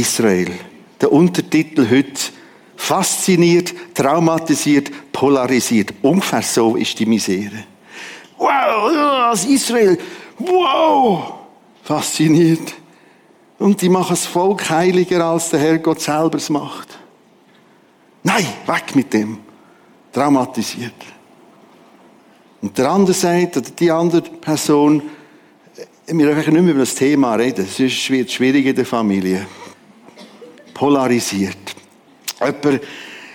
Israel. Der Untertitel heute fasziniert, traumatisiert, polarisiert. Ungefähr so ist die Misere. Wow, als Israel, wow, fasziniert. Und die machen das Volk heiliger, als der Herrgott selber es macht. Nein, weg mit dem. Traumatisiert. Und der andere sagt, oder die andere Person, wir dürfen nicht mehr über das Thema reden, sonst wird es schwierig in der Familie. Polarisiert. Jemand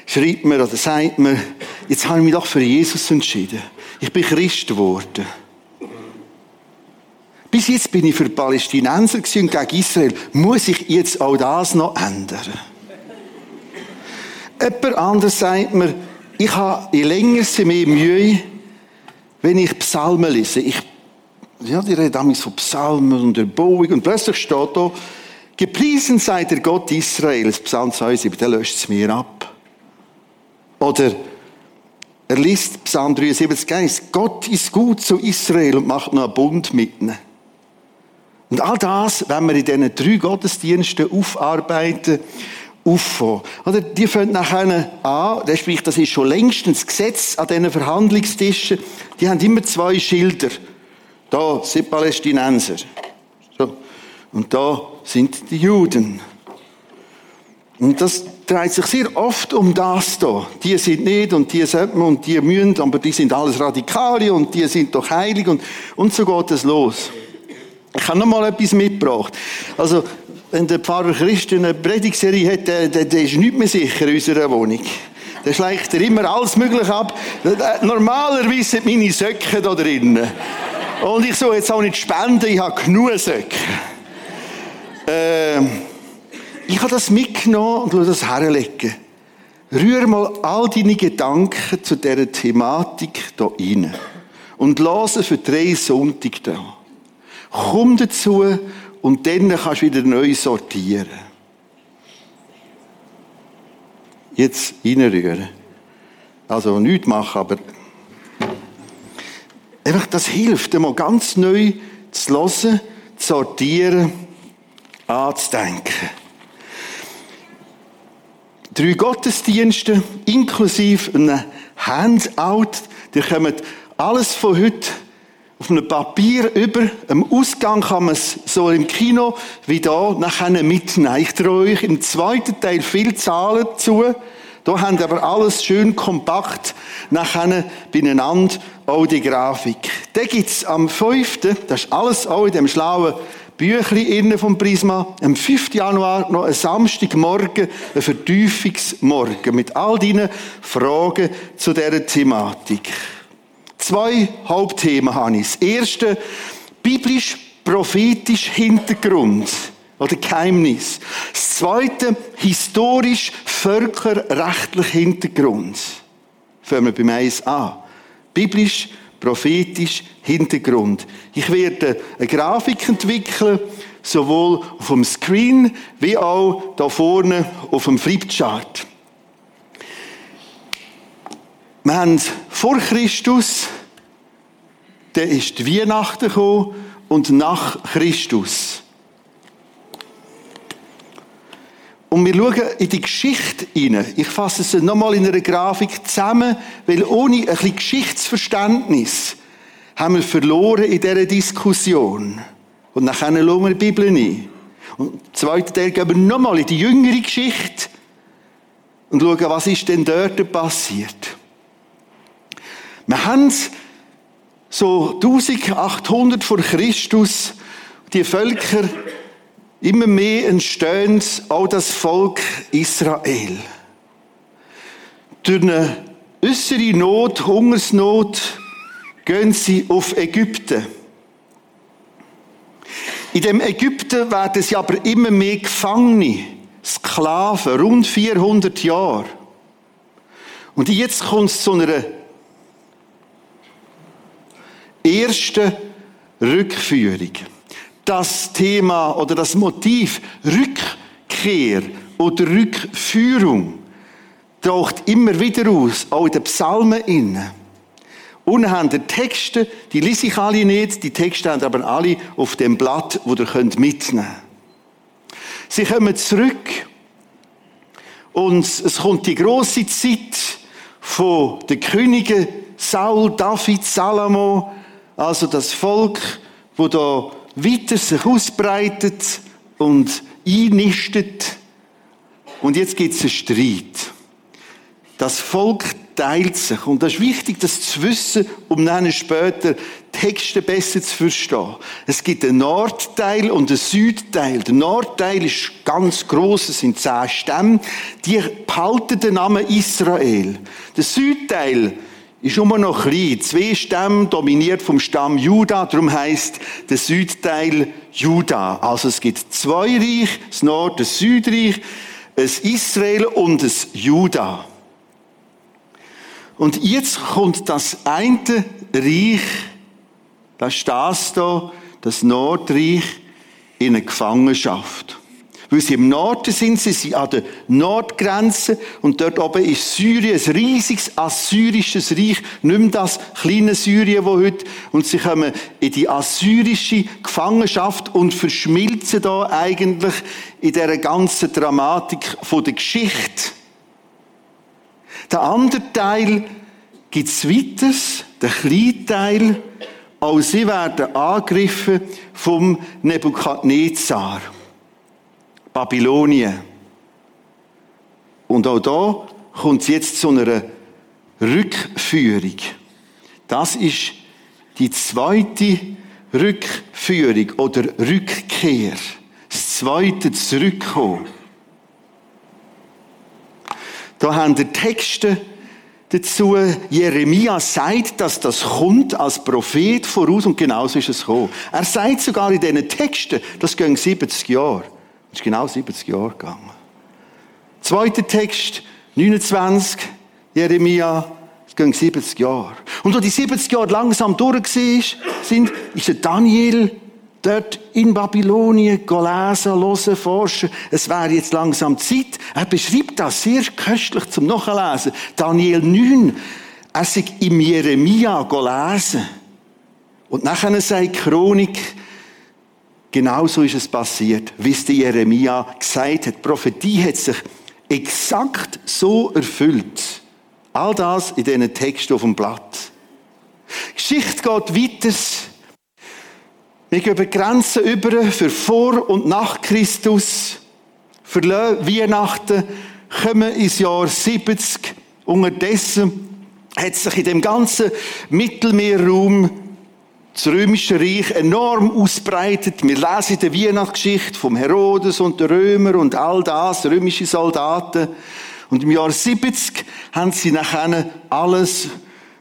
schreibt mir oder sagt mir, jetzt habe ich mich doch für Jesus entschieden. Ich bin Christ geworden. Bis jetzt bin ich für Palästinenser und gegen Israel. Muss ich jetzt auch das noch ändern? Jemand anderes sagt mir, ich habe je länger mehr Mühe, wenn ich Psalmen lese. Ich, ja, die reden damals von Psalmen und Erbauung und plötzlich steht da, gepriesen sei der Gott Israels, Psalm 72, der löscht es mir ab. Oder er liest Psalm 73, Geist, Gott ist gut zu Israel und macht noch einen Bund mit ihnen. Und all das, wenn wir in diesen drei Gottesdiensten aufarbeiten, auffangen. Oder die fangen nachher an, das spricht, das ist schon längstens Gesetz an diesen Verhandlungstischen, die haben immer zwei Schilder. Da sind Palästinenser. So. Und da sind die Juden. Und das dreht sich sehr oft um das da. Die sind nicht und die sollten und die müssen, aber die sind alles Radikale und die sind doch heilig und, und so geht es los. Ich habe noch mal etwas mitgebracht. Also, wenn der Pfarrer Christen eine Predigserie hat, der, der, der ist nicht mehr sicher in unserer Wohnung. Der schleicht er immer alles Mögliche ab. Normalerweise sind meine Söcke da drinnen. Und ich soll jetzt auch nicht spenden, ich habe genug Söcke. Ähm, ich habe das mitgenommen und will das herlegen. Rühr mal all deine Gedanken zu dieser Thematik hier rein. Und lasse für drei Sonntage da. Komm dazu und dann kannst du wieder neu sortieren. Jetzt reinrühren. Also nichts machen, aber einfach das hilft, einmal ganz neu zu hören, zu sortieren, anzudenken. Drei Gottesdienste, inklusive einem Handout, die kommen alles von heute auf einem Papier über. Am Ausgang kann man es so im Kino wie da nachher mitnehmen. Ich traue euch im zweiten Teil viel Zahlen zu. Da haben aber alles schön kompakt nachher beieinander, auch die Grafik. Da gibt's am 5., das ist alles auch in dem schlauen Büchli innen vom Prisma, am 5. Januar noch ein Samstagmorgen, ein Vertiefungsmorgen mit all deinen Fragen zu dieser Thematik. Zwei Hauptthemen habe ich. Das erste, biblisch-prophetisch Hintergrund oder Geheimnis. Das zweite, historisch-völkerrechtlich Hintergrund. Fangen wir beim 1 an. Biblisch, prophetisch Hintergrund. Ich werde eine Grafik entwickeln, sowohl auf dem Screen wie auch da vorne auf dem Flipchart. Wir haben vor Christus, der ist Weihnachten gekommen und nach Christus. Und wir schauen in die Geschichte hinein. Ich fasse es nochmal in einer Grafik zusammen, weil ohne ein bisschen Geschichtsverständnis haben wir verloren in dieser Diskussion. Und dann schauen wir die Bibel ein. Und im zweiten Teil gehen wir nochmal in die jüngere Geschichte und schauen, was ist denn dort passiert. Wir haben so 1800 vor Christus die Völker immer mehr entstehend, auch das Volk Israel. Durch eine äußere Not, Hungersnot, gehen sie auf Ägypten. In dem Ägypten werden sie aber immer mehr Gefangene, Sklaven, rund 400 Jahre. Und jetzt kommt es zu einer erste Rückführung. Das Thema oder das Motiv Rückkehr oder Rückführung taucht immer wieder aus, auch in den Psalmen innen. Unten haben die Texte, die lese ich alle nicht, die Texte haben aber alle auf dem Blatt, wo ihr könnt mitnehmen Sie kommen zurück und es kommt die große Zeit von den Königen Saul, David, Salomo, also das Volk, wo da weiter sich ausbreitet und einnistet. Und jetzt gibt es einen Streit. Das Volk teilt sich. Und das ist wichtig, das zu wissen, um dann später Texte besser zu verstehen. Es gibt einen Nordteil und einen Südteil. Der Nordteil ist ganz groß, es sind zehn Stämme. Die behalten den Namen Israel. Der Südteil ist immer noch klein. Zwei Stämme dominiert vom Stamm Juda, darum heißt der Südteil Juda. Also es gibt zwei Reich, das Nord-, das Südreich, es Israel und es Juda. Und jetzt kommt das eine Reich, das ist das hier, das Nordreich, in eine Gefangenschaft. Weil sie im Norden sind, sie sind an der Nordgrenze und dort oben ist Syrien, ein riesiges assyrisches Reich, nicht mehr das kleine Syrien, wo heute, und sie kommen in die assyrische Gefangenschaft und verschmilzen da eigentlich in dieser ganzen Dramatik von der Geschichte. Der andere Teil gibt es weiters, der kleine Teil, auch sie werden angegriffen vom Nebukadnezar. Babylonien. Und auch da kommt es jetzt zu einer Rückführung. Das ist die zweite Rückführung oder Rückkehr. Das zweite Zurückkommen. Da haben die Texte dazu, Jeremia sagt, dass das kommt als Prophet voraus und genauso ist es gekommen. Er sagt sogar in diesen Texten, das gehen 70 Jahre. Das ist genau 70 Jahre gegangen. Zweiter Text, 29, Jeremia, es gehen 70 Jahre. Und wo die 70 Jahre langsam durch sind, ist der Daniel dort in Babylonien lesen, hören, forschen. Es wäre jetzt langsam Zeit. Er beschreibt das sehr köstlich zum Nachlesen. Daniel 9, er sich im Jeremia lesen. Und nachher sagt Chronik, genauso ist es passiert, wie es der Jeremia gesagt hat. Die Prophetie hat sich exakt so erfüllt. All das in diesen Texten auf dem Blatt. Die Geschichte geht weiter. Wir gehen Grenzen über für vor und nach Christus, für Weihnachten, kommen ins Jahr 70. Unterdessen hat sich in dem ganzen Mittelmeerraum das Römische Reich enorm ausbreitet. Wir lesen der Weihnachtsgeschichte vom Herodes und der Römer und all das, römische Soldaten. Und im Jahr 70 haben sie nachher alles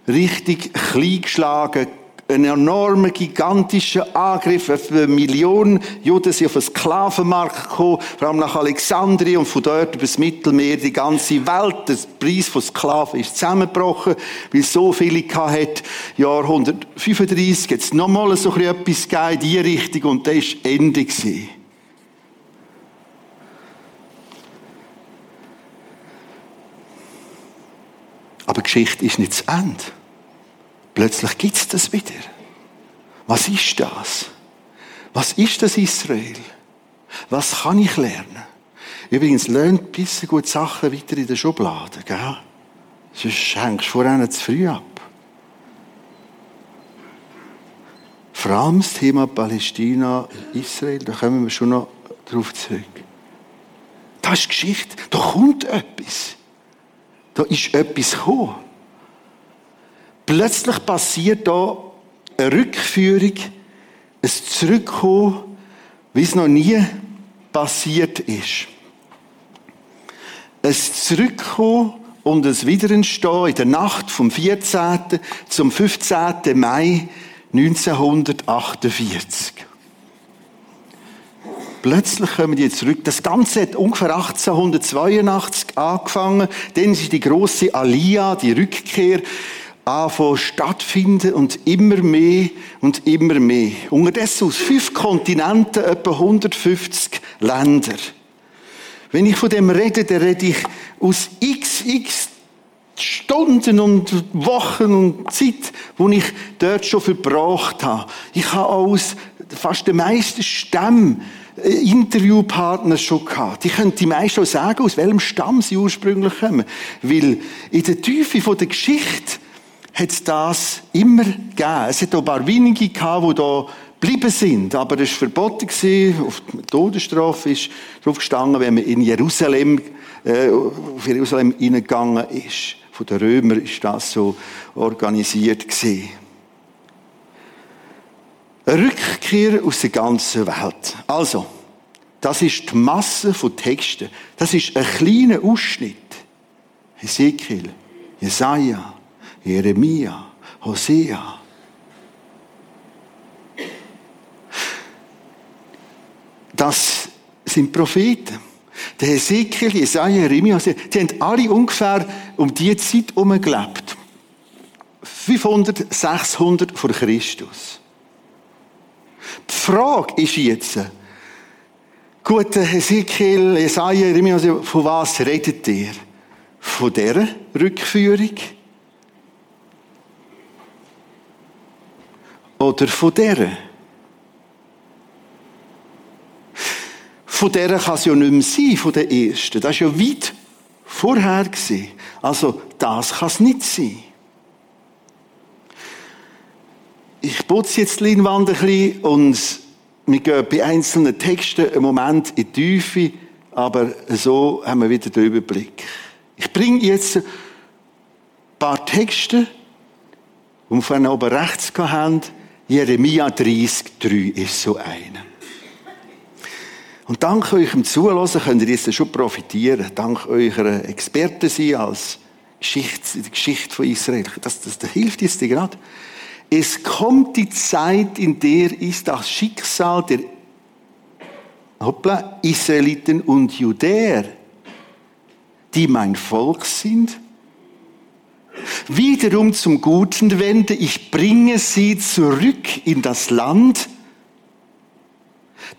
richtig klein geschlagen, ein enormer, gigantischer Angriff. Eine Million Juden sind auf den Sklavenmarkt gekommen, vor allem nach Alexandria und von dort über das Mittelmeer. Die ganze Welt, der Preis von Sklaven ist zusammengebrochen, weil es so viele hat. Jahr 135 hat es nochmal so etwas in diese Richtung und das war Ende. Aber Geschichte ist nicht das Ende. Plötzlich gibt es das wieder. Was ist das? Was ist das Israel? Was kann ich lernen? Übrigens, lernt ein bisschen gute Sachen weiter in der Schublade, gell? Sonst hängst du vorher zu früh ab. Vor allem das Thema Palästina, Israel, da kommen wir schon noch darauf zurück. Das ist Geschichte. Da kommt etwas. Da ist etwas gekommen. Plötzlich passiert da eine Rückführung, ein Zurückkommen, wie es noch nie passiert ist. Ein Zurückkommen und ein Wiederentstehen in der Nacht vom 14. zum 15. Mai 1948. Plötzlich kommen die zurück. Das Ganze hat ungefähr 1882 angefangen. Dann ist die große Alia, die Rückkehr anfangen stattfinden und immer mehr und immer mehr. Unterdessen aus fünf Kontinenten etwa 150 Länder. Wenn ich von dem rede, dann rede ich aus xx Stunden und Wochen und Zeit, wo ich dort schon verbracht habe. Ich habe aus fast den meisten Stämmen äh, Interviewpartner schon gehabt. Die können die meisten auch sagen, aus welchem Stamm sie ursprünglich kommen. Weil in der Tiefe der Geschichte hat das immer gegeben. Es hat auch ein paar wenige gehabt, die da geblieben sind. Aber es war verboten, auf die Todesstrafe ist drauf gestanden, wenn man in Jerusalem, äh, auf Jerusalem hineingegangen ist. Von den Römern ist das so organisiert gewesen. Eine Rückkehr aus der ganzen Welt. Also, das ist die Masse von Texten. Das ist ein kleiner Ausschnitt. Ezekiel, Jesaja, Jeremia, Hosea. Das sind Propheten. Der Ezekiel, Jesaja, Jeremia, die haben alle ungefähr um diese Zeit herum gelebt. 500, 600 vor Christus. Die Frage ist jetzt, gut, Ezekiel, Jesaja, Jeremia, von was redet ihr? Von dieser Rückführung? Oder von dieser? Von dieser kann es ja nicht mehr sein, von der ersten. Das war ja weit vorher. Also, das kann es nicht sein. Ich putze jetzt die Leinwand ein bisschen und wir gehen bei einzelnen Texten einen Moment in die Tiefe, aber so haben wir wieder den Überblick. Ich bringe jetzt ein paar Texte, die wir vorhin oben rechts haben. Jeremia 30, 3 ist so einer. Und dank eurem Zuhören könnt ihr jetzt schon profitieren. Dank eurer Experten sein als Geschichte, die Geschichte von Israel. Das, das, das hilft jetzt gerade. Es kommt die Zeit, in der ist das Schicksal der hoppla, Israeliten und Judäer, die mein Volk sind, wiederum zum Guten wende. Ich bringe sie zurück in das Land,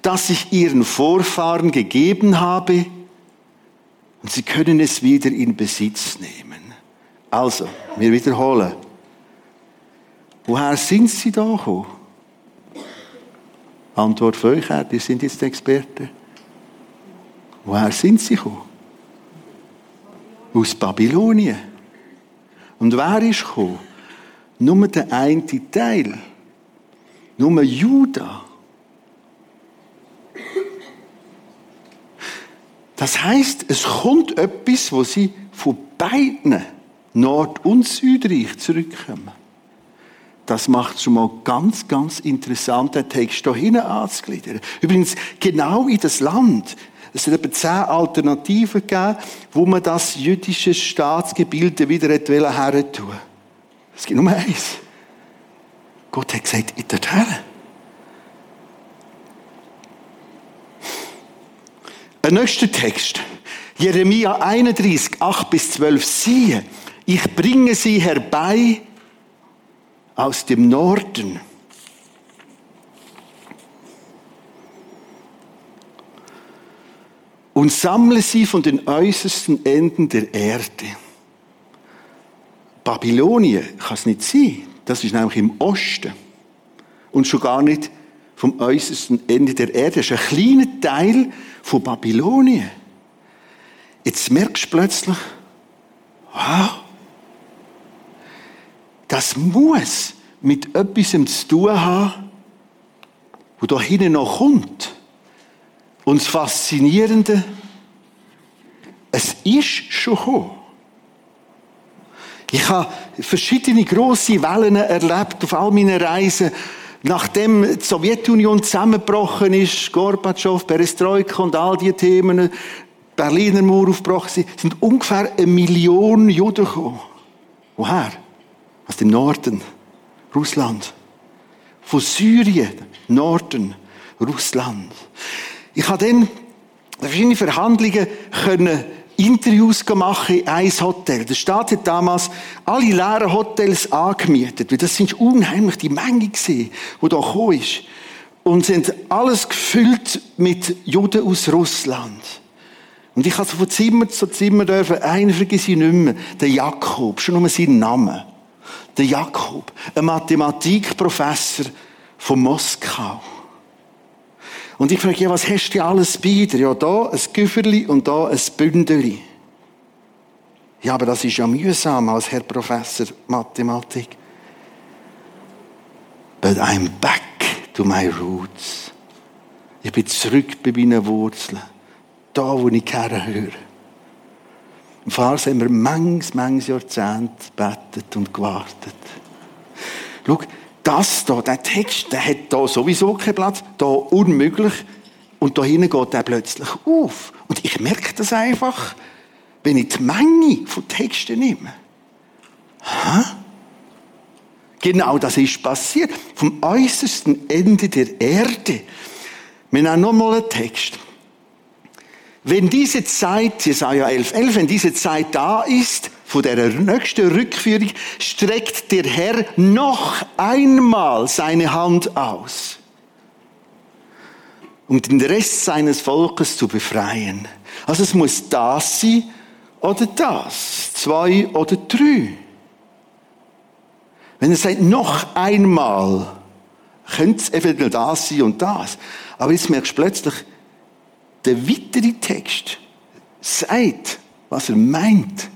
das ich ihren Vorfahren gegeben habe, und sie können es wieder in Besitz nehmen. Also, wir wiederholen. Woher sind sie da gekommen? Antwort für euch, die sind jetzt Experten. Woher sind sie gekommen? Aus Babylonien. Und wer ist gekommen? Nur der eine Teil. Nur Judah. Das heißt, es kommt etwas, wo sie von beiden Nord- und Südreich zurückkommen. Das macht schon mal ganz, ganz interessant, den Text hier hinten anzugliedern. Übrigens, genau in das Land. Es hat etwa zehn Alternativen gegeben, wo man das jüdische Staatsgebilde wieder her tun Es gibt nur eins. Gott hat gesagt, in der Herren. Ein nächster Text. Jeremia 31, 8 bis 12. Siehe, ich bringe sie herbei aus dem Norden. Und sammle sie von den äußersten Enden der Erde. Babylonien kann es nicht sein. Das ist nämlich im Osten. Und schon gar nicht vom äußersten Ende der Erde. Das ist ein kleiner Teil von Babylonien. Jetzt merkst du plötzlich, wow, das muss mit etwas zu tun haben, wo da hinten noch kommt. Und das Faszinierende, es ist schon gekommen. Ich habe verschiedene große Wellen erlebt auf all meinen Reisen Nachdem die Sowjetunion zusammengebrochen ist, Gorbatschow, Perestroika und all diese Themen, Berliner Mauer aufgebrochen sind, sind ungefähr eine Million Juden gekommen. Woher? Aus dem Norden, Russland. Von Syrien, Norden, Russland. Ich habe dann verschiedene Verhandlungen können Interviews gemacht in ein Hotel. Der Staat hat damals alle leeren Hotels angemietet, weil das sind unheimlich die Menge gewesen, die da gekommen ist. Und sind alles gefüllt mit Juden aus Russland. Und ich habe von Zimmer zu Zimmer dürfen, einen vergesse ich nicht mehr, der Jakob, schon nur seinen Namen. Der Jakob, ein Mathematikprofessor von Moskau. Und ich frage, ja, was hast du alles bei? Ja, da ein Güferli und da ein Bündeli. Ja, aber das ist ja mühsam als Herr Professor Mathematik. But I'm back to my roots. Ich bin zurück bei meinen Wurzeln. Da, wo ich herhöre. Und vorher haben wir manches, manches Jahrzehnt gebetet und gewartet. Schau, das da, der Text, der hat da sowieso keinen Platz, da unmöglich. Und da hinten geht der plötzlich auf. Und ich merke das einfach, wenn ich die Menge von Texten nehme. Hä? Genau das ist passiert. Vom äußersten Ende der Erde. Wir haben noch mal einen Text. Wenn diese Zeit, Jesaja 11, 11, wenn diese Zeit da ist, von der nächsten Rückführung, streckt der Herr noch einmal seine Hand aus, um den Rest seines Volkes zu befreien. Also es muss das sein oder das, zwei oder drei. Wenn er sagt, noch einmal, könnte es eventuell das sein und das. Aber jetzt merkst du plötzlich, der weitere Text sagt, was er meint.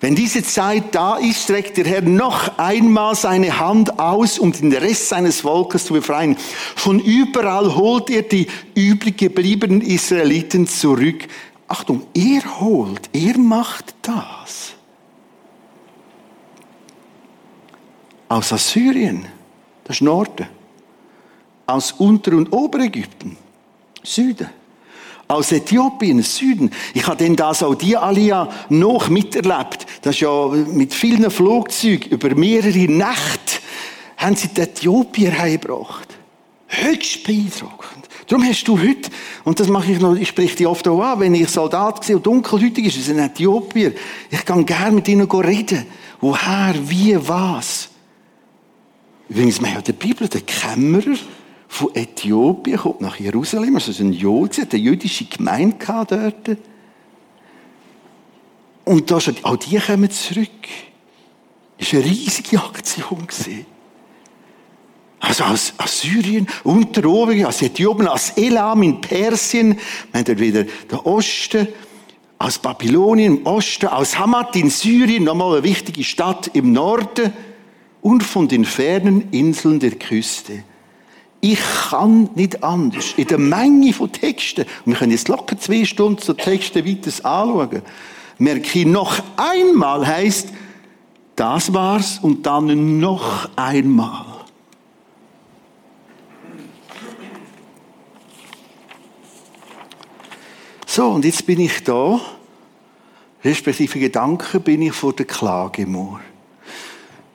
Wenn diese Zeit da ist, streckt der Herr noch einmal seine Hand aus, um den Rest seines Volkes zu befreien. Von überall holt er die übrig gebliebenen Israeliten zurück. Achtung, er holt, er macht das. Aus Assyrien, das Norden. Aus Unter- und Oberägypten, Süden. Aus Äthiopien, Süden. Ich habe denn da Saudi-Alia noch miterlebt. Das ist ja mit vielen Flugzeugen über mehrere Nächte haben sie die Äthiopier heimgebracht. Höchst beeindruckend. Darum hast du heute, und das mache ich noch, ich spreche die oft auch an, wenn ich Soldat sehe und dunkelhütig ist, es sind Äthiopier. Ich kann gerne mit ihnen reden. Woher, wie, was. Übrigens, man hat in der Bibel den Kämmerer, von Äthiopien, kommt nach Jerusalem, also ein Jude, hat eine jüdische Gemeinde dort. Und da schon, auch die kommen zurück. Das war eine riesige Aktion. Also aus Assyrien, Unteroberien, aus Äthiopien, aus Elam in Persien, haben dort wieder den Osten, aus Babylonien im Osten, aus Hamad in Syrien, nochmal eine wichtige Stadt im Norden und von den fernen Inseln der Küste. Ich kann nicht anders. In der Menge von Texten, und wir können jetzt locker zwei Stunden so Texte weiter anschauen, merke ich noch einmal heißt, das war's und dann noch einmal. So, und jetzt bin ich da, respektive Gedanken bin ich vor der Klagemauer.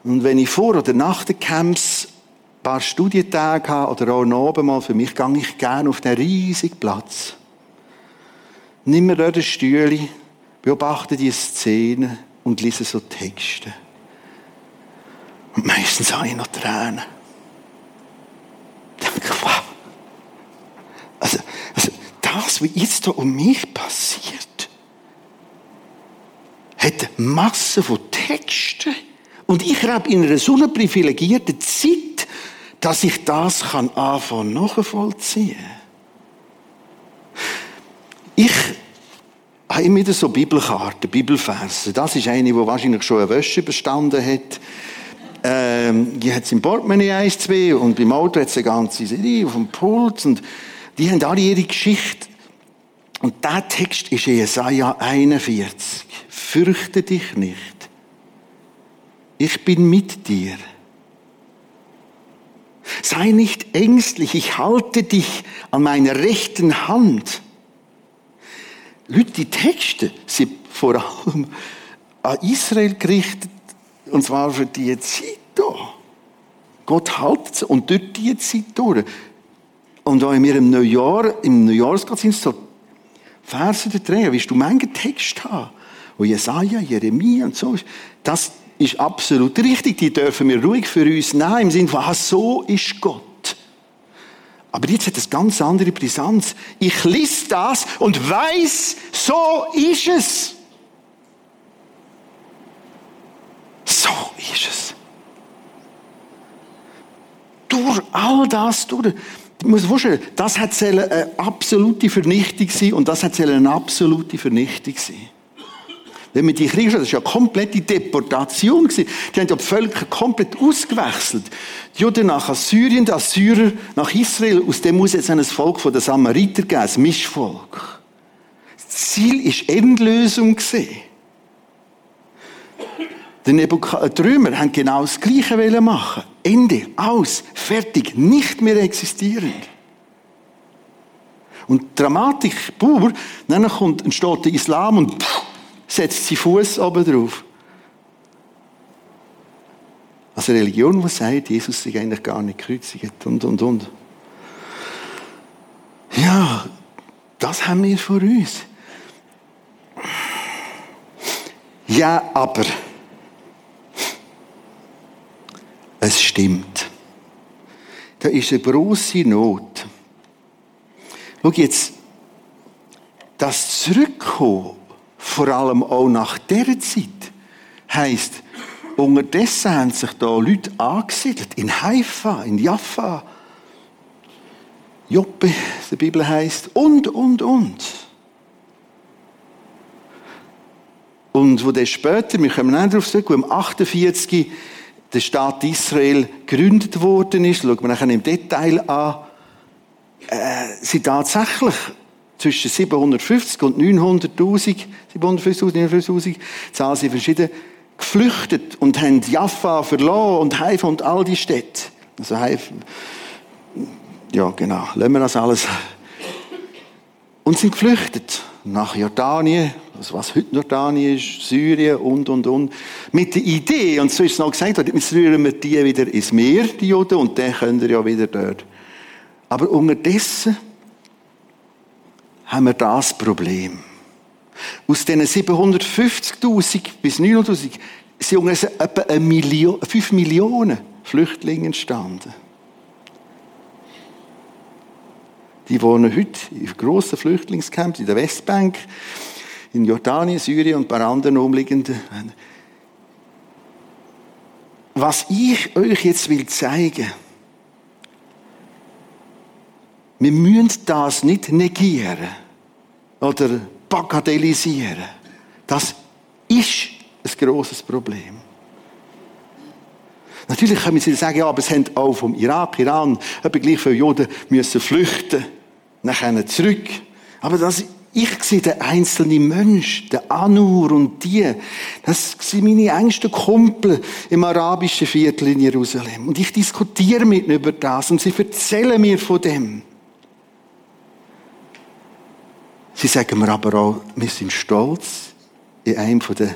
Und wenn ich vor oder nach den Camps paar Studientage habe oder auch oben mal, für mich gehe ich gerne auf den riesigen Platz. Nimm mir dort ein Stühle, beobachte die Szene und lese so Texte. Und meistens habe ich noch Tränen. Ich denke, wow. Also, also das, was jetzt hier um mich passiert, hat Masse von Texten. Und ich habe in einer so privilegierten Zeit dass ich das kann anfangen nachvollziehen. Ich habe immer wieder so Bibelkarten, Bibelverse. Das ist eine, die wahrscheinlich schon eine Wäsche bestanden hat. Ähm, die hat es im Portemonnaie 1, 2 und beim Auto hat es eine ganze Serie auf dem Pult und die haben alle ihre Geschichte. Und der Text ist Jesaja 41. Fürchte dich nicht. Ich bin mit dir. Sei nicht ängstlich, ich halte dich an meiner rechten Hand. Leute, die Texte sind vor allem an Israel gerichtet, und zwar für die Zeit hier. Gott hält sie und durch die Zeit durch. Und in mir im Neujahr, im Neujahrsgottesdienst so Verse drin, wie du manchen Text haben, wo Jesaja, Jeremia und so. Das ist absolut richtig. Die dürfen wir ruhig für uns nehmen, im Sinne von, ah, so ist Gott. Aber jetzt hat es ganz andere Brisanz. Ich lese das und weiß, so ist es. So ist es. Du durch all das durch. Ich muss vorstellen, das hat eine absolute Vernichtung sein und das hat eine absolute Vernichtung sein. Wenn man die Kriege das war ja komplette Deportation gewesen. Die haben ja die Völker komplett ausgewechselt. Die Juden nach Assyrien, die Assyrer nach Israel. Aus dem muss jetzt ein Volk von den Samariter geben, ein Mischvolk. Das Ziel ist Endlösung. Die Römer haben genau das Gleiche machen. Ende, aus, fertig, nicht mehr existierend. Und Dramatik pur, dann kommt, entsteht der Islam und pff, setzt sie Fuß oben drauf. Also Religion, die sagt, Jesus sei eigentlich gar nicht gekreuzigt und, und, und. Ja, das haben wir vor uns. Ja, aber es stimmt. Da ist eine große Not. Schau jetzt, das Zurückkommen, vor allem auch nach dieser Zeit, heisst, unterdessen haben sich da Leute angesiedelt, in Haifa, in Jaffa, Joppe, die Bibel heißt, und, und, und. Und wo der später, wir kommen auch darauf zurück, wo im 48 der Staat Israel gegründet worden ist, schauen wir nachher im Detail an, äh, sind tatsächlich zwischen 750 und 900.000, 750.000, 900.000, Zahlen sind verschieden, geflüchtet und haben Jaffa verloren und Haifa und all die Städte. Also Haifa, ja genau, lassen wir das alles. Und sind geflüchtet nach Jordanien, also was heute Jordanien ist, Syrien und, und, und. Mit der Idee, und so ist es noch gesagt worden, jetzt rühren wir die wieder ins Meer, die Juden, und dann können wir ja wieder dort. Aber unterdessen haben wir das Problem. Aus diesen 750.000 bis 900.000 sind etwa eine Million, 5 Millionen Flüchtlinge entstanden. Die wohnen heute in grossen Flüchtlingscamps in der Westbank, in Jordanien, Syrien und ein paar anderen umliegenden. Was ich euch jetzt will zeigen, wir müssen das nicht negieren oder bagatellisieren. Das ist ein grosses Problem. Natürlich können Sie sagen, ja, aber es haben auch vom Irak, Iran, etwa gleich viele Juden müssen flüchten, nachher zurück. Aber das, ich sehe den einzelnen Mensch, den Anur und die, das sind meine engsten Kumpel im arabischen Viertel in Jerusalem. Und ich diskutiere mit ihnen über das und sie erzählen mir von dem. Sie sagen mir aber auch, wir sind stolz, in einem der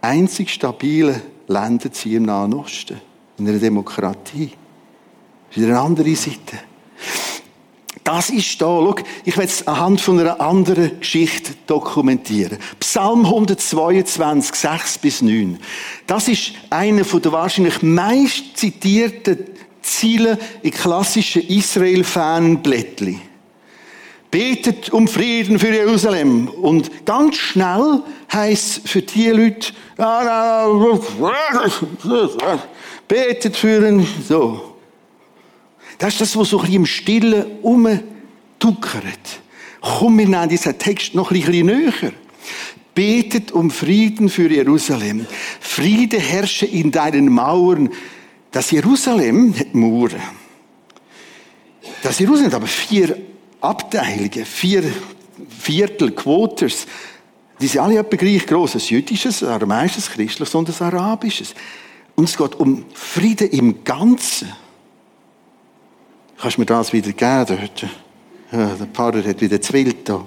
einzig stabilen Länder zu im Nahen Osten in einer Demokratie. Das ist eine andere Seite. Das ist da, schau, ich werde es anhand von einer anderen Geschichte dokumentieren. Psalm 122, 6 bis 9. Das ist einer der wahrscheinlich meist zitierten Ziele in klassischen Israel-Fanblättchen. Betet um Frieden für Jerusalem. Und ganz schnell heißt es für die Leute, betet für ihn, so. Das ist das, was so ein bisschen im Stillen umtuckert. Komm, wir nehmen diesen Text noch ein bisschen näher. Betet um Frieden für Jerusalem. Friede herrsche in deinen Mauern. Das Jerusalem hat Mauern. Das Jerusalem hat aber vier Abteilungen, vier Viertel, Quoters. Die sind alle etwa gleich groß. Ein jüdisches, ein armeisches, ein christliches und ein arabisches. Und es geht um Frieden im Ganzen. Kannst du mir das wieder geben dort? Ja, der Pfarrer hat wieder zu wild da.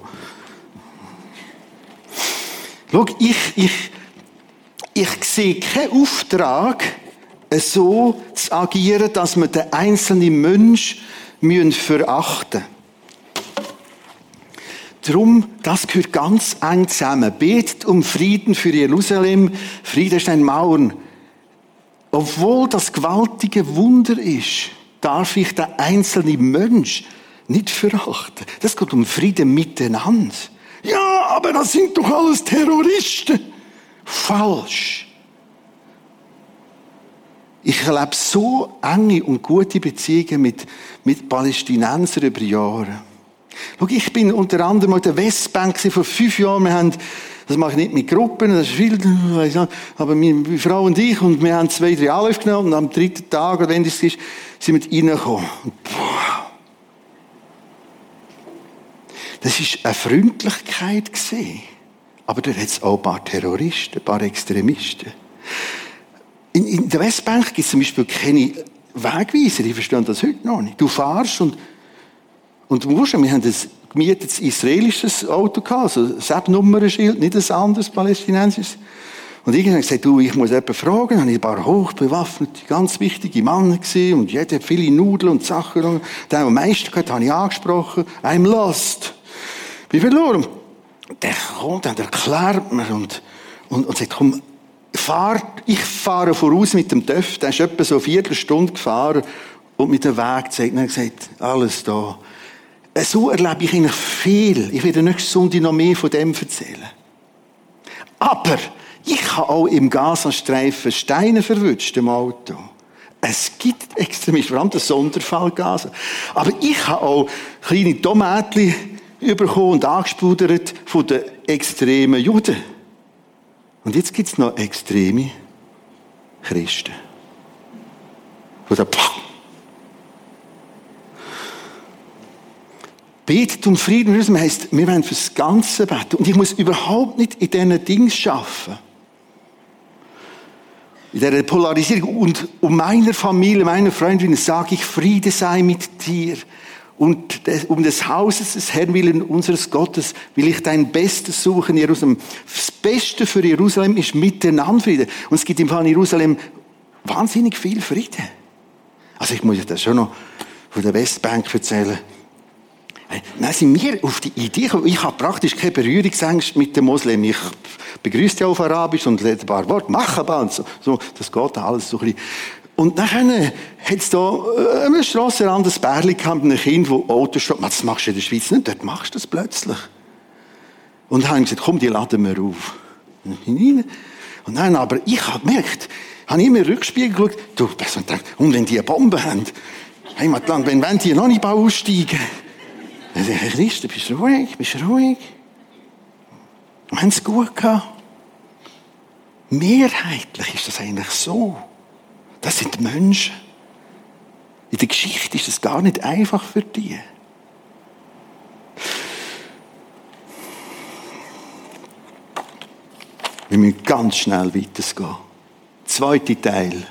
Schau, ich, ich, ich sehe keinen Auftrag, so zu agieren, dass wir den einzelnen Mensch verachten müssen. Darum, das gehört ganz eng zusammen. Betet um Frieden für Jerusalem. Frieden ist ein Mauern. Obwohl das gewaltige Wunder ist, darf ich den einzelnen Mensch nicht verachten. Das geht um Frieden miteinander. Ja, aber das sind doch alles Terroristen. Falsch. Ich erlebe so enge und gute Beziehungen mit, mit Palästinensern über Jahre. Schau, ich bin unter anderem auf der Westbank vor fünf Jahren. Wir haben, das mache ich nicht mit Gruppen, das ist viel, aber meine Frau und ich, und wir haben zwei, drei Anläufe genommen, und am dritten Tag, oder wenn das ist, sind wir reingekommen. Das ist eine Freundlichkeit gesehen. Aber da hat es auch ein paar Terroristen, ein paar Extremisten. In, in der Westbank gibt es zum Beispiel keine Wegweiser, ich verstehe das heute noch nicht. Du fahrst und, und musst, wir haben ein gemietetes israelisches Auto gehabt, also Sepp-Nummernschild, nicht ein anderes palästinensisches. Und irgendwann gesagt, du, ich muss jemanden fragen, dann ich ein paar hochbewaffnete, ganz wichtige Männer gesehen und jeder hat viele Nudeln und Sachen. Und der, der am meisten gehört, habe ich angesprochen, I'm lost. Bin verloren. Der kommt und erklärt mir und, und, und sagt, komm, fahr, ich fahre voraus mit dem TÜV, der ist etwa so eine Viertelstunde gefahren und mit dem Weg gezeigt. Und er hat gesagt, alles da. So erlebe ich eigentlich viel. Ich werde nächste Sonntag noch mehr von dem erzählen. Aber ich habe auch im Gazastreifen Steine verwünscht im Auto. Es gibt Extremisten, vor allem den Sonderfall Gaza. Aber ich habe auch kleine Tomaten bekommen und angespudert von den extremen Juden. Und jetzt gibt es noch extreme Christen. Wo der Betet um Frieden. Das heisst, wir wollen fürs Ganze beten. Und ich muss überhaupt nicht in diesen Dingen arbeiten. In dieser Polarisierung. Und um meiner Familie, meiner Freundin sage ich, Friede sei mit dir. Und um des Hauses des Herrn willen unseres Gottes will ich dein Bestes suchen, Jerusalem. Das Beste für Jerusalem ist miteinander Friede. Und es gibt im Fall in Jerusalem wahnsinnig viel Friede. Also ich muss das schon noch von der Westbank erzählen. Dann sind wir auf die Idee gekommen, ich habe praktisch keine Berührungsängste mit den Muslimen. Ich begrüße ja auf Arabisch und lese ein paar Worte, mache und so, so. Das geht alles so ein bisschen. Und dann hat es da äh, am Strassenrand ein Bärchen gehabt, ein Kind, das Auto steht. Das machst du in der Schweiz nicht, dort machst du das plötzlich. Und dann haben gesagt, komm, die laden wir auf. Und dann aber, ich habe gemerkt, habe ich immer Rückspiegel geschaut, du, und wenn die eine Bombe haben, Heimatland, wenn, wenn die noch nicht aussteigen, dann sage ich, Christen, bist du ruhig, bist du ruhig. Wir haben es gut gehabt. Mehrheitlich ist das eigentlich so. Das sind Menschen. In der Geschichte ist es gar nicht einfach für die. Wir müssen ganz schnell weitergehen. Zweiter Teil.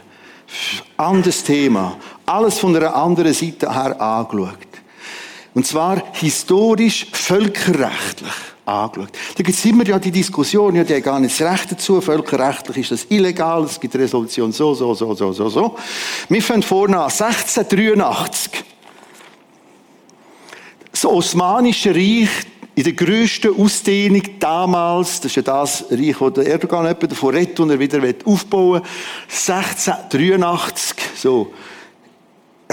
Anderes Thema. Alles von einer anderen Seite her angeschaut. Und zwar historisch, völkerrechtlich angeschaut. Da gibt es immer ja die Diskussion, ja, die haben gar nicht das Recht dazu, völkerrechtlich ist das illegal, es gibt Resolution so, so, so, so, so, so. Wir fangen vorne an, 1683. Das Osmanische Reich in der grössten Ausdehnung damals, das ist ja das Reich, wo der Erdogan etwa davon redet und er wieder aufbauen will, 1683, so.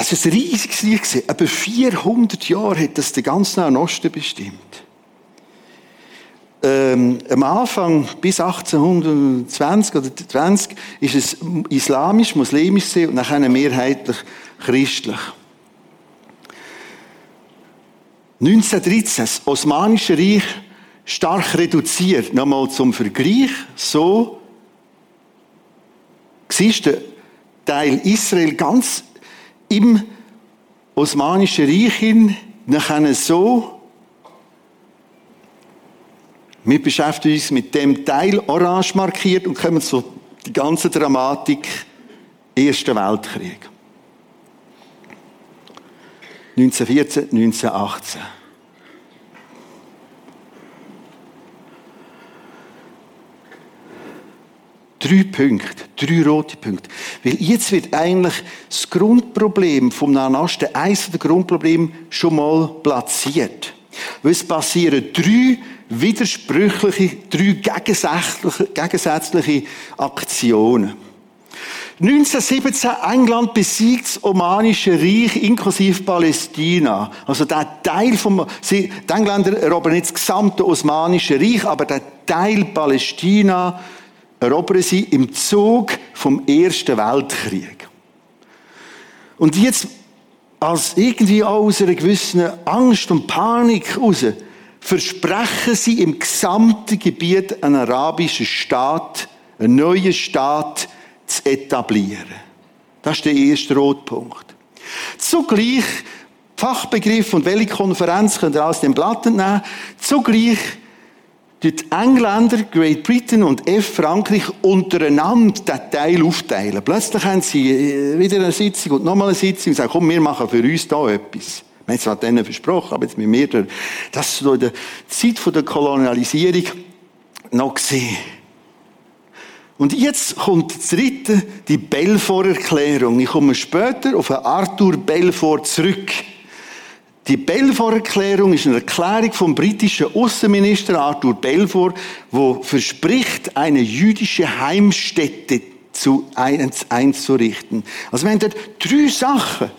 Es war ein riesiges Reich. Etwa 400 Jahre hat das den ganzen Nahen Osten bestimmt ähm, am Anfang bis 1820 oder 20 ist es islamisch, muslimisch und nachher mehrheitlich christlich. 1913 das Osmanische Reich stark reduziert. Nochmal zum Vergleich. So war der Teil Israel ganz im Osmanischen Reich hin, nachher so wir beschäftigen uns mit dem Teil orange markiert und kommen zu die ganze Dramatik Ersten Weltkrieg. 1914, 1918. Drei Punkte, drei rote Punkte. Weil jetzt wird eigentlich das Grundproblem vom Nahen Osten, eines der Grundprobleme, schon mal platziert. Weil es passieren drei widersprüchliche, drei gegensätzliche, gegensätzliche Aktionen. 1917 England besiegt das Omanische Reich inklusive Palästina. Also der Teil vom, die Engländer erobern nicht das gesamte Osmanische Reich, aber der Teil Palästina erobern sie im Zug vom Ersten Weltkrieg. Und jetzt, als irgendwie aus einer gewissen Angst und Panik raus, versprechen sie im gesamten Gebiet einen arabischen Staat, einen neuen Staat zu etablieren. Das ist der erste Rotpunkt. Zugleich, Fachbegriff und welche Konferenz könnt ihr aus dem Blatt nehmen, zugleich die Engländer, Great Britain und F Frankreich untereinander den Teil aufteilen. Plötzlich haben sie äh, wieder eine Sitzung und nochmal eine Sitzung und sagen, komm, wir machen für uns da etwas. Wir haben es zwar denen versprochen, aber jetzt mit mir, das ist in der Zeit der Kolonialisierung noch gesehen. Und jetzt kommt das dritte, die Belfort-Erklärung. Ich komme später auf Arthur Belfort zurück. Die Belfort-Erklärung ist eine Erklärung vom britischen Außenminister Arthur Belfort, wo verspricht, eine jüdische Heimstätte zu einzurichten. Also wir haben dort drei Sachen.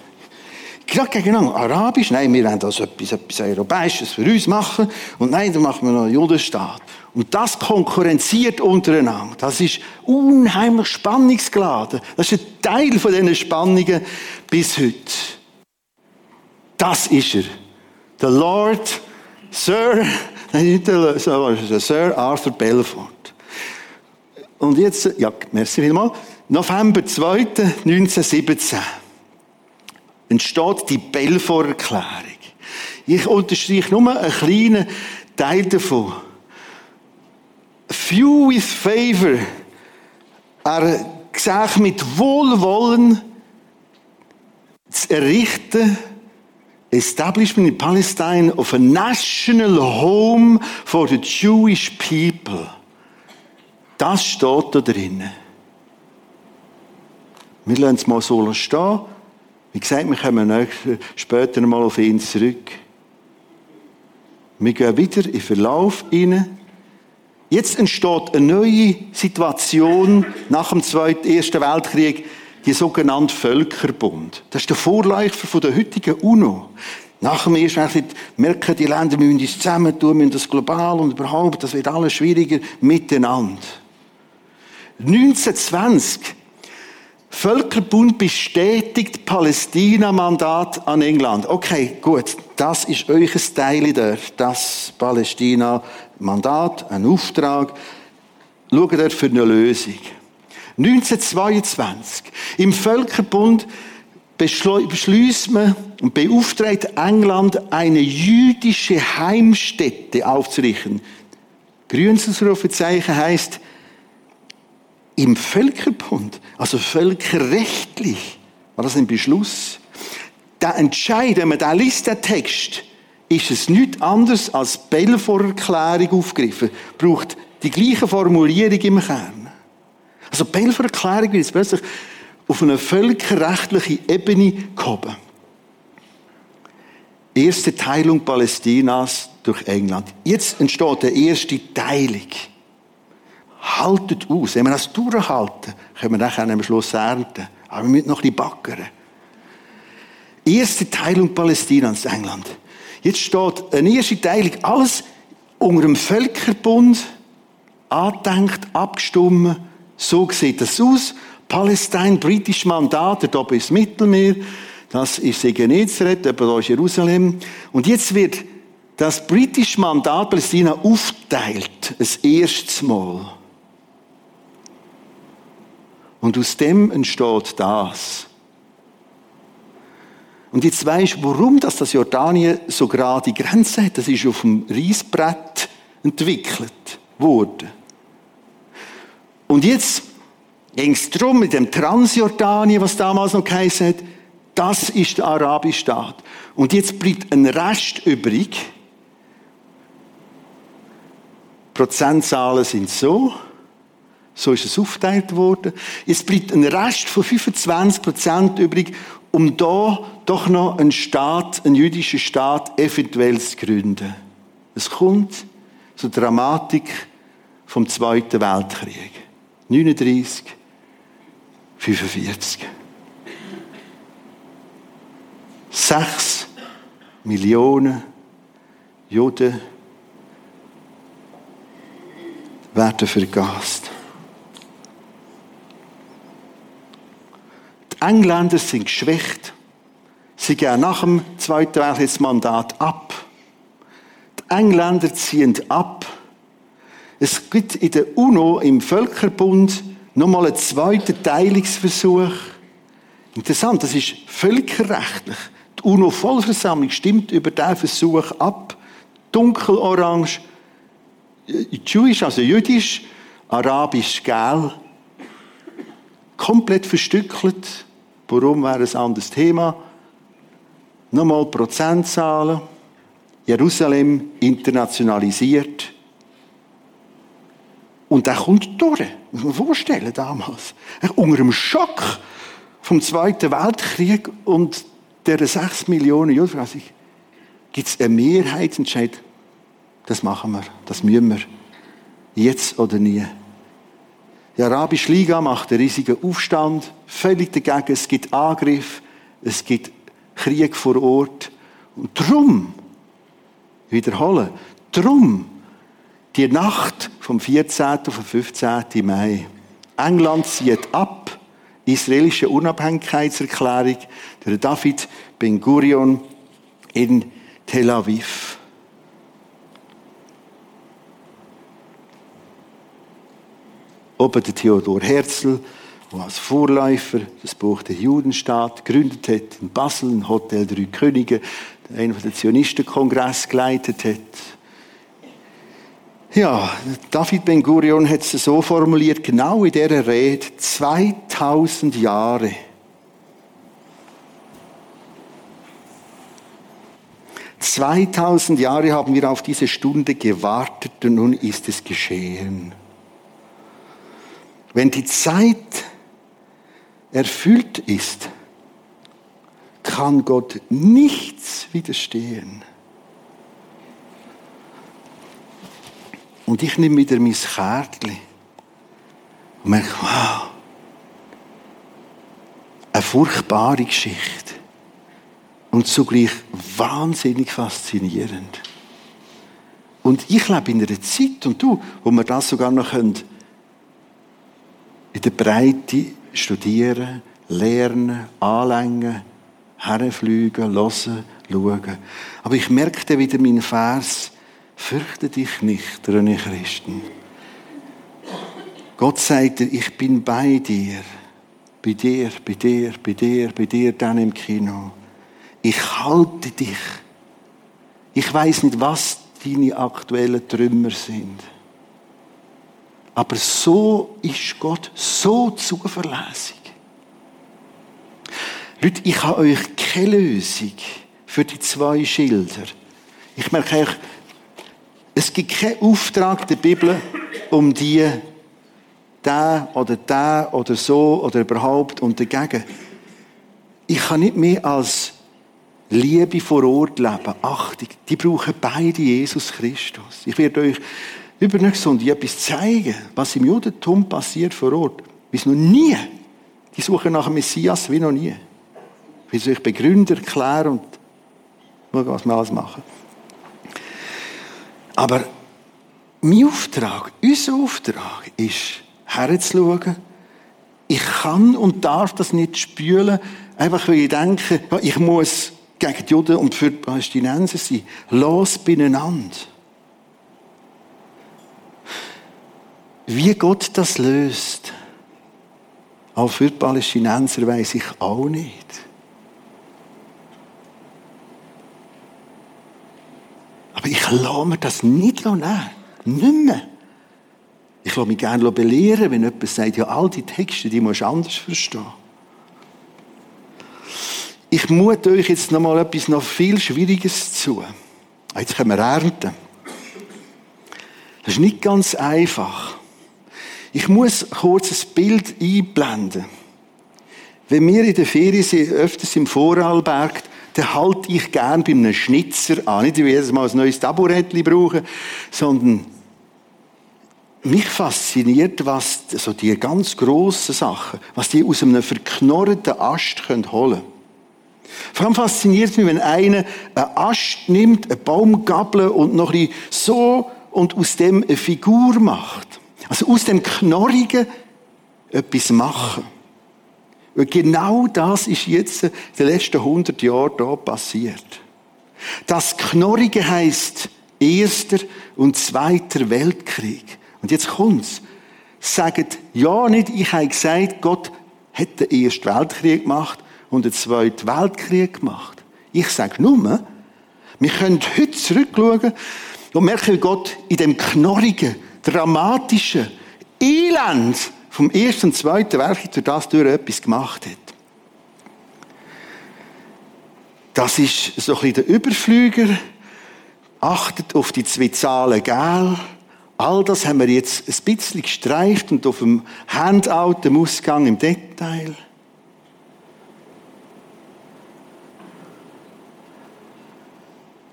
Gerade gegeneinander. Arabisch, nein, wir wollen das etwas, etwas Europäisches für uns machen. Und nein, dann machen wir noch einen Judenstaat. Und das konkurrenziert untereinander. Das ist unheimlich spannungsgeladen. Das ist ein Teil von diesen Spannungen bis heute. Das ist er. Der Lord, Sir, Sir Arthur Belfort. Und jetzt, ja, merci vielmals. November 2. 1917 entsteht die Belfort-Erklärung. Ich unterstreiche nur einen kleinen Teil davon. Few with favor. Er sagt mit Wohlwollen zu errichten, Establishment in Palestine of a national home for the Jewish people. Das steht da drinnen. Wir lassen es mal so stehen. Wie gesagt, wir kommen später mal auf ihn zurück. Wir gehen wieder in Verlauf rein. Jetzt entsteht eine neue Situation nach dem Zweiten, Ersten Weltkrieg, die sogenannte Völkerbund. Das ist der Vorläufer der heutigen UNO. Nach dem Ersten Weltkrieg merken die Länder, wir müssen uns zusammentun, müssen das global und überhaupt, das wird alles schwieriger miteinander. 1920 Völkerbund bestätigt Palästina-Mandat an England. Okay, gut, das ist euch ein Teil dort, das Palästina-Mandat, ein Auftrag. Schaut dort für eine Lösung. 1922, im Völkerbund beschließt man und beauftragt England, eine jüdische Heimstätte aufzurichten. Grünes Ausrufezeichen heißt im Völkerbund, also völkerrechtlich, war das ein Beschluss. Der Entscheid, wenn man da liest, der Text, ist es nichts anderes als Belfor-Erklärung aufgegriffen. Braucht die gleiche Formulierung im Kern. Also Belfor-Erklärung wird jetzt plötzlich auf eine völkerrechtliche Ebene gehoben. Erste Teilung Palästinas durch England. Jetzt entsteht die erste Teilung. Haltet aus. Wenn wir das durchhalten, können wir dann am Schluss ernten. Aber wir müssen noch ein bisschen backern. Erste Teilung Palästinas, England. Jetzt steht eine erste Teilung, alles unter dem Völkerbund, angedenkt, abgestimmt. So sieht das aus. Palästina, britisches Mandat, da oben ist Mittelmeer. Das ist Genezareth, da ist Jerusalem. Und jetzt wird das britische Mandat Palästina aufteilt, das erste Mal. Und aus dem entsteht das. Und jetzt weisst du, warum das, das Jordanien so gerade Grenze hat. Das ist auf dem Reisbrett entwickelt worden. Und jetzt ging es darum, mit dem Transjordanien, was damals noch geheißen hat, das ist der arabische Staat. Und jetzt bleibt ein Rest übrig. Prozentzahlen sind so. So ist es aufgeteilt worden. Es bleibt ein Rest von 25 Prozent übrig, um da doch noch einen Staat, einen jüdischen Staat eventuell zu gründen. Es kommt zur Dramatik vom Zweiten Weltkrieg. 39, 45. Sechs Millionen Juden werden vergast. Die Engländer sind geschwächt. Sie gehen nach dem Zweiten Weltkrieg das Mandat ab. Die Engländer ziehen ab. Es gibt in der UNO, im Völkerbund, nochmal einen zweiten Teilungsversuch. Interessant, das ist völkerrechtlich. Die UNO-Vollversammlung stimmt über diesen Versuch ab. Dunkelorange, Jewish, also jüdisch, arabisch, gel. Komplett verstückelt. Warum wäre ein anderes Thema? Nochmal Prozentzahlen. Jerusalem internationalisiert. Und er kommt durch. Muss man vorstellen, damals. Unter dem Schock vom Zweiten Weltkrieg und der sechs Millionen Juden, gibt es einen Mehrheitsentscheid. Das machen wir, das müssen wir. Jetzt oder nie. Die Arabische Liga macht einen riesigen Aufstand, völlig dagegen. Es gibt Angriff, es gibt Krieg vor Ort. Und drum, wiederholen, drum, die Nacht vom 14. auf den 15. Mai. England zieht ab, israelische Unabhängigkeitserklärung, der David Ben Gurion in Tel Aviv. Oben der Theodor Herzl, der als Vorläufer das Buch der Judenstaat gegründet hat, in Basel, ein Hotel Drei Könige, einen der Zionistenkongress geleitet hat. Ja, David Ben Gurion hat es so formuliert, genau in dieser Rede, 2000 Jahre. Zweitausend Jahre haben wir auf diese Stunde gewartet und nun ist es geschehen. Wenn die Zeit erfüllt ist, kann Gott nichts widerstehen. Und ich nehme wieder mein Kärtchen und merke, wow, eine furchtbare Geschichte. Und zugleich wahnsinnig faszinierend. Und ich lebe in einer Zeit, und du, wo wir das sogar noch in der Breite studieren, lernen, anlängen, herfliegen, hören, schauen. Aber ich merkte wieder meinen Vers, fürchte dich nicht, René Christen. Gott sagt dir, ich bin bei dir, bei dir, bei dir, bei dir, bei dir dann im Kino. Ich halte dich. Ich weiß nicht, was deine aktuellen Trümmer sind. Aber so ist Gott so zuverlässig. Leute, ich habe euch keine Lösung für die zwei Schilder. Ich merke euch, es gibt keinen Auftrag der Bibel, um die, da oder da oder so oder überhaupt und dagegen. Ich kann nicht mehr als Liebe vor Ort leben, Achtung. Die brauchen beide Jesus Christus. Ich werde euch übernächste Sonntag etwas zeigen, was im Judentum passiert vor Ort. Es noch nie. Die suchen nach einem Messias wie noch nie. Wie soll ich begründen, erklären und schauen, was wir alles machen. Aber mein Auftrag, unser Auftrag ist, herzuschauen, ich kann und darf das nicht spülen, einfach weil ich denke, ich muss gegen die Juden und für die Palästinenser sein. Los beieinander. Wie Gott das löst, auch für die Palästinenser weiß ich auch nicht. Aber ich lasse mir das nicht nehmen. Nicht mehr. Ich lasse mich gerne belehren, wenn jemand sagt, ja, all die Texte, die musst du anders verstehen. Ich mute euch jetzt noch mal etwas noch viel Schwieriges zu. Jetzt können wir ernten. Das ist nicht ganz einfach. Ich muss kurz ein Bild einblenden. Wenn wir in der Ferien sind, öfters im Vorarlberg, dann halte ich gern bei einem Schnitzer an. Nicht, jedes Mal ein neues Taburettchen brauche, sondern mich fasziniert, was so die ganz grossen Sachen, was die aus einem verknorrten Ast holen können. Vor allem fasziniert mich, wenn einer einen Ast nimmt, einen Baumgabel und noch ein so und aus dem eine Figur macht. Also aus dem Knorrigen etwas machen. Und genau das ist jetzt in den letzten 100 Jahren da passiert. Das Knorrige heißt Erster und Zweiter Weltkrieg. Und jetzt kommt's. Sagt ja nicht, ich habe gesagt, Gott hat den Ersten Weltkrieg gemacht und den Zweiten Weltkrieg gemacht. Ich sage nur, wir können heute zurückschauen und merken, Gott in dem knorrigen, dramatischen Elend vom Ersten und Zweiten Weltkrieg durch das durch etwas gemacht hat. Das ist so ein bisschen der Überflüger. Achtet auf die zwei Zahlen, gell? All das haben wir jetzt ein bisschen gestreift und auf dem Handout, dem Ausgang im Detail.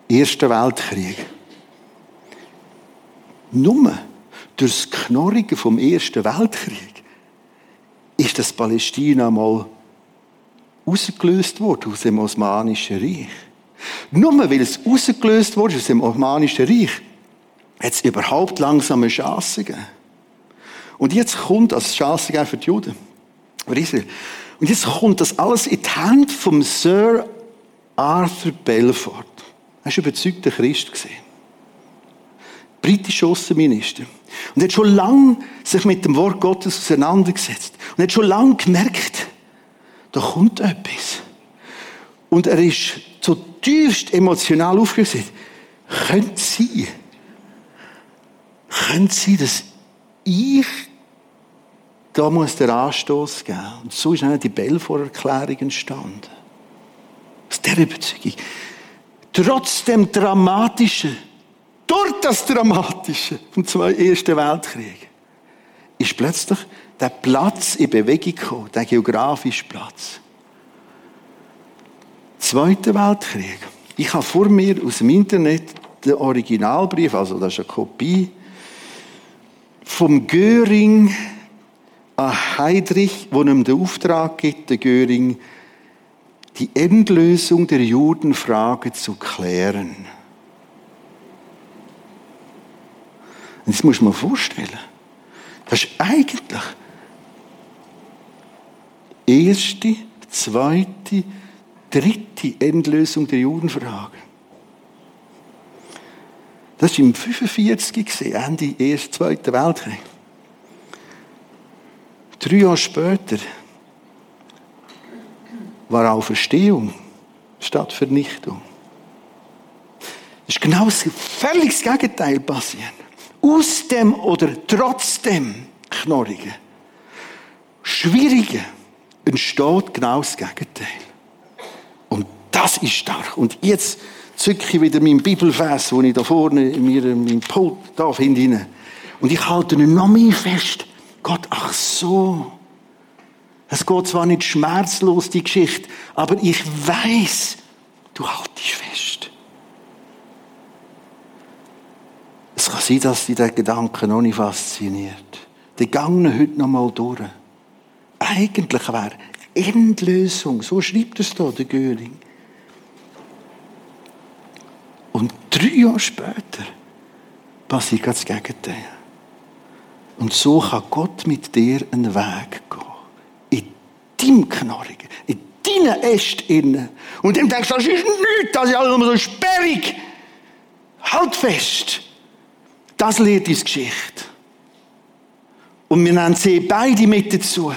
Erster Weltkrieg. Nur durch das Knorrigen vom Ersten Weltkrieg ist das Palästina mal rausgelöst worden aus dem Osmanischen Reich. Nur weil es rausgelöst wurde aus dem Osmanischen Reich, hat es überhaupt langsam eine gegeben. Und jetzt kommt, also Chance gegeben für die Juden, für Israel. Und jetzt kommt das alles in die Hand vom Sir Arthur Belfort. Er war überzeugter Christ. Britischer Außenminister. Und hat schon lange sich mit dem Wort Gottes auseinandergesetzt. Und hat schon lange gemerkt, da kommt etwas. Und er ist zutiefst emotional aufgeregt. Könnte sein, könnte sein, dass ich da muss der Anstoß geben. Und so ist auch die Belfor-Erklärung entstanden. Aus dieser Überzeugung. Trotz dem Dramatischen, durch das Dramatische vom Ersten Weltkrieg, ist plötzlich der Platz in Bewegung gekommen, der geografische Platz. Zweiter Weltkrieg. Ich habe vor mir aus dem Internet den Originalbrief, also das ist eine Kopie, vom Göring an Heydrich, wo ihm den Auftrag gibt, der Göring, die Endlösung der Judenfrage zu klären. Und das muss man vorstellen. Das ist eigentlich erste, zweite, dritte Endlösung der Judenfrage. Das war im 45 Ende des Zweiten Weltkrieg. Drei Jahre später war auch Verstehung statt Vernichtung. Es ist genau das völlig Gegenteil passiert. Aus dem oder trotzdem Knorrigen, Schwierigen, entsteht genau das Gegenteil. Und das ist stark. Und jetzt zücke ich wieder meinen Bibelvers, den ich da vorne in meinem Pult da finde. Und ich halte ihn noch mehr fest. Gott, ach so. Es geht zwar nicht schmerzlos, die Geschichte, aber ich weiß, du haltest fest. Es kann sein, dass dich der Gedanke noch nicht fasziniert. Der gang heute noch mal durch. Eigentlich wäre Endlösung, so schreibt es da der Göring. Und drei Jahre später passiert das Gegenteil. Und so kann Gott mit dir einen Weg gehen. In deinem Knorrigen, in deinen Ästen. Und dann denkst du, das ist nichts, das ist alles nur so sperrig. Halt fest. Das lehrt uns Geschichte. Und wir nennen sie beide mit dazu.